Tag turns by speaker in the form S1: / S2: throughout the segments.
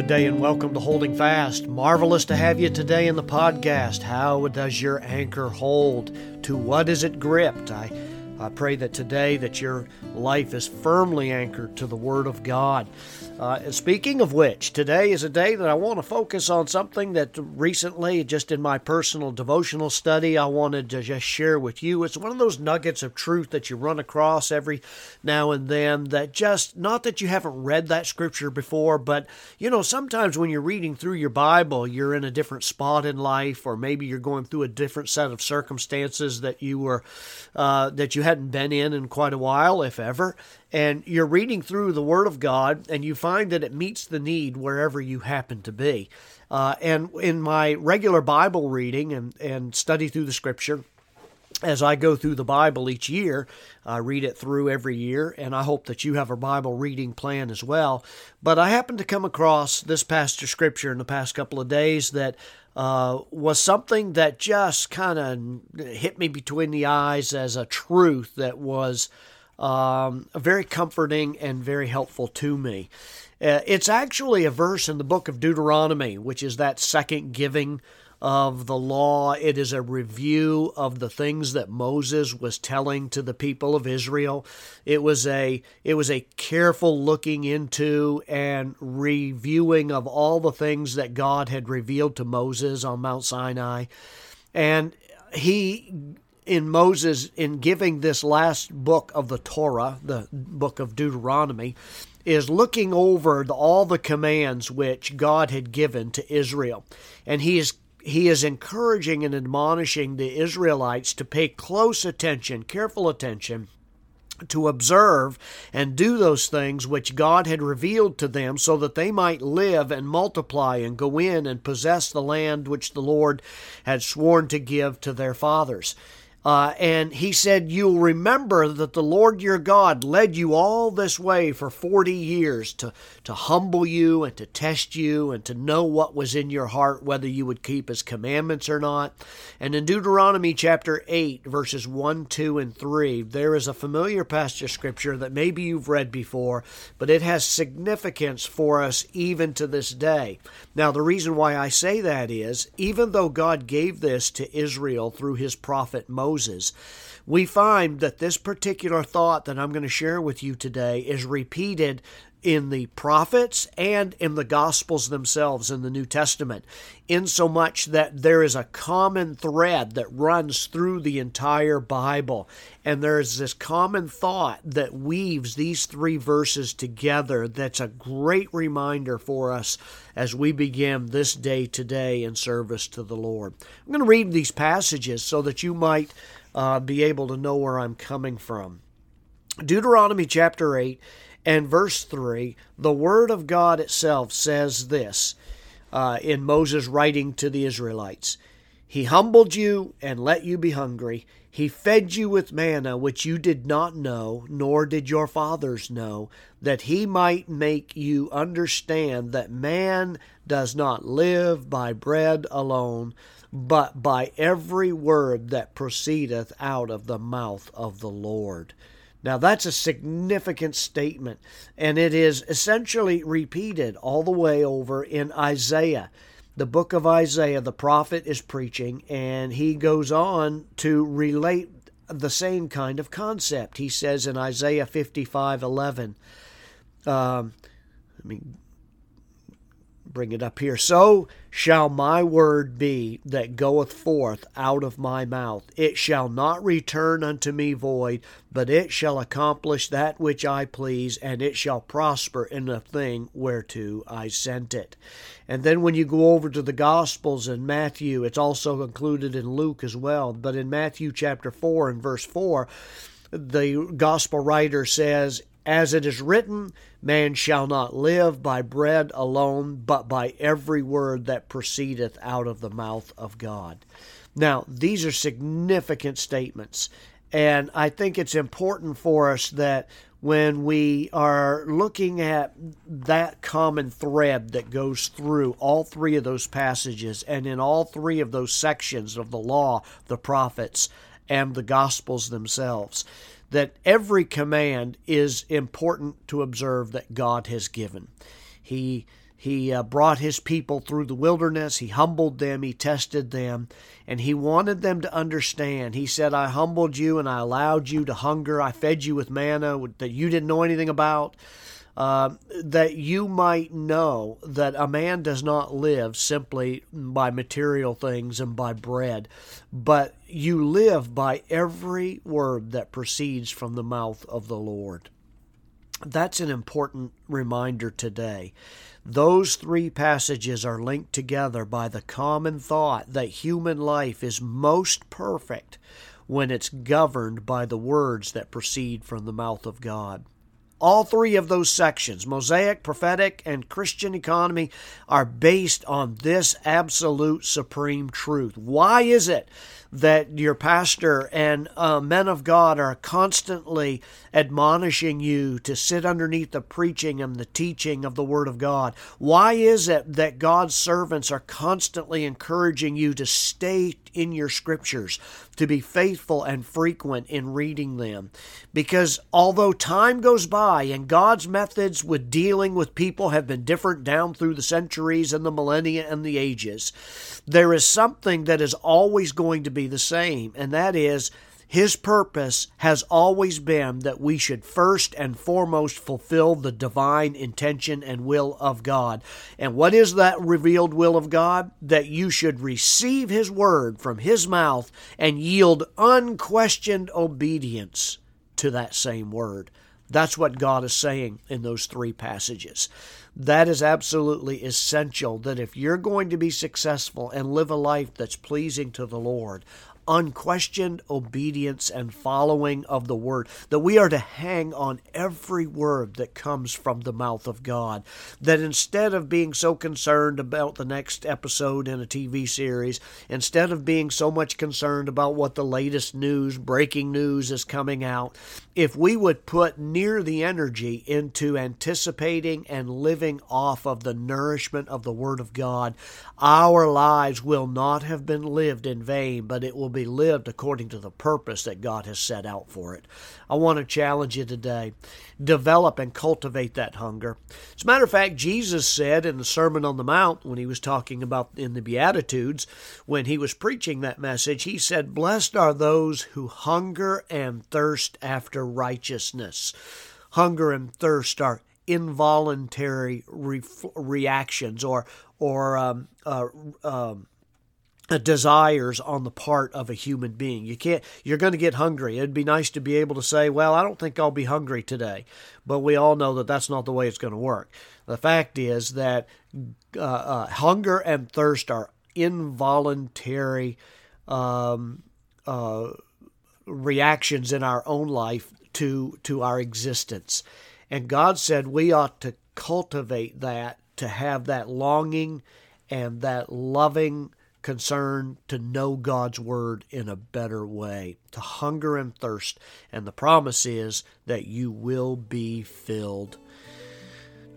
S1: Good day and welcome to Holding Fast. Marvelous to have you today in the podcast. How does your anchor hold? To what is it gripped? I, I pray that today that your life is firmly anchored to the Word of God. Uh, speaking of which, today is a day that I want to focus on something that recently, just in my personal devotional study, I wanted to just share with you. It's one of those nuggets of truth that you run across every now and then that just, not that you haven't read that scripture before, but you know, sometimes when you're reading through your Bible, you're in a different spot in life, or maybe you're going through a different set of circumstances that you were, uh, that you hadn't been in in quite a while, if ever and you're reading through the Word of God, and you find that it meets the need wherever you happen to be. Uh, and in my regular Bible reading and, and study through the Scripture, as I go through the Bible each year, I read it through every year, and I hope that you have a Bible reading plan as well. But I happened to come across this passage of Scripture in the past couple of days that uh, was something that just kind of hit me between the eyes as a truth that was um, very comforting and very helpful to me. Uh, it's actually a verse in the book of Deuteronomy, which is that second giving of the law. It is a review of the things that Moses was telling to the people of Israel. It was a it was a careful looking into and reviewing of all the things that God had revealed to Moses on Mount Sinai. And he in Moses in giving this last book of the Torah, the book of Deuteronomy, is looking over the, all the commands which God had given to Israel. And he is he is encouraging and admonishing the Israelites to pay close attention, careful attention to observe and do those things which God had revealed to them so that they might live and multiply and go in and possess the land which the Lord had sworn to give to their fathers. Uh, and he said, You'll remember that the Lord your God led you all this way for 40 years to, to humble you and to test you and to know what was in your heart, whether you would keep his commandments or not. And in Deuteronomy chapter 8, verses 1, 2, and 3, there is a familiar passage scripture that maybe you've read before, but it has significance for us even to this day. Now, the reason why I say that is, even though God gave this to Israel through his prophet Moses, Moses, we find that this particular thought that I'm going to share with you today is repeated in the prophets and in the gospels themselves in the New Testament, insomuch that there is a common thread that runs through the entire Bible. And there is this common thought that weaves these three verses together that's a great reminder for us as we begin this day today in service to the Lord. I'm going to read these passages so that you might uh, be able to know where I'm coming from. Deuteronomy chapter 8 and verse 3, the Word of God itself says this uh, in Moses writing to the Israelites He humbled you and let you be hungry. He fed you with manna which you did not know, nor did your fathers know, that he might make you understand that man does not live by bread alone, but by every word that proceedeth out of the mouth of the Lord. Now, that's a significant statement, and it is essentially repeated all the way over in Isaiah. The book of Isaiah, the prophet is preaching, and he goes on to relate the same kind of concept. He says in Isaiah 55 11, um, let me bring it up here. So shall my word be that goeth forth out of my mouth. It shall not return unto me void, but it shall accomplish that which I please, and it shall prosper in the thing whereto I sent it. And then when you go over to the Gospels in Matthew, it's also included in Luke as well, but in Matthew chapter 4 and verse 4, the Gospel writer says, as it is written, man shall not live by bread alone, but by every word that proceedeth out of the mouth of God. Now, these are significant statements, and I think it's important for us that when we are looking at that common thread that goes through all three of those passages and in all three of those sections of the law, the prophets, and the gospels themselves, that every command is important to observe that God has given. He He uh, brought his people through the wilderness. He humbled them. He tested them. And he wanted them to understand. He said, I humbled you and I allowed you to hunger. I fed you with manna that you didn't know anything about. Uh, that you might know that a man does not live simply by material things and by bread, but you live by every word that proceeds from the mouth of the Lord. That's an important reminder today. Those three passages are linked together by the common thought that human life is most perfect when it's governed by the words that proceed from the mouth of God. All three of those sections, Mosaic, Prophetic, and Christian Economy, are based on this absolute supreme truth. Why is it that your pastor and uh, men of God are constantly admonishing you to sit underneath the preaching and the teaching of the Word of God? Why is it that God's servants are constantly encouraging you to stay in your scriptures, to be faithful and frequent in reading them? Because although time goes by and God's methods with dealing with people have been different down through the centuries and the millennia and the ages, there is something that is always going to be the same, and that is his purpose has always been that we should first and foremost fulfill the divine intention and will of God. And what is that revealed will of God? That you should receive His word from His mouth and yield unquestioned obedience to that same word. That's what God is saying in those three passages. That is absolutely essential that if you're going to be successful and live a life that's pleasing to the Lord, unquestioned obedience and following of the word, that we are to hang on every word that comes from the mouth of God. That instead of being so concerned about the next episode in a TV series, instead of being so much concerned about what the latest news, breaking news is coming out, if we would put near the energy into anticipating and living off of the nourishment of the Word of God, our lives will not have been lived in vain, but it will be lived according to the purpose that God has set out for it. I want to challenge you today. Develop and cultivate that hunger. As a matter of fact, Jesus said in the Sermon on the Mount, when he was talking about in the Beatitudes, when he was preaching that message, he said, Blessed are those who hunger and thirst after righteousness. Hunger and thirst are involuntary re- reactions or or um, uh, um, desires on the part of a human being. You can't you're going to get hungry. It'd be nice to be able to say, "Well, I don't think I'll be hungry today." But we all know that that's not the way it's going to work. The fact is that uh, uh, hunger and thirst are involuntary um, uh, reactions in our own life to to our existence. And God said we ought to cultivate that to have that longing and that loving concern to know God's Word in a better way, to hunger and thirst. And the promise is that you will be filled.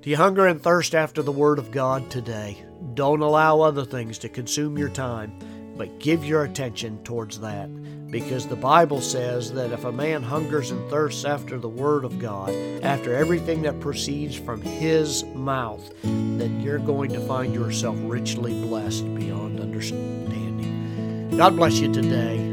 S1: Do you hunger and thirst after the Word of God today? Don't allow other things to consume your time, but give your attention towards that. Because the Bible says that if a man hungers and thirsts after the Word of God, after everything that proceeds from his mouth, then you're going to find yourself richly blessed beyond understanding. God bless you today.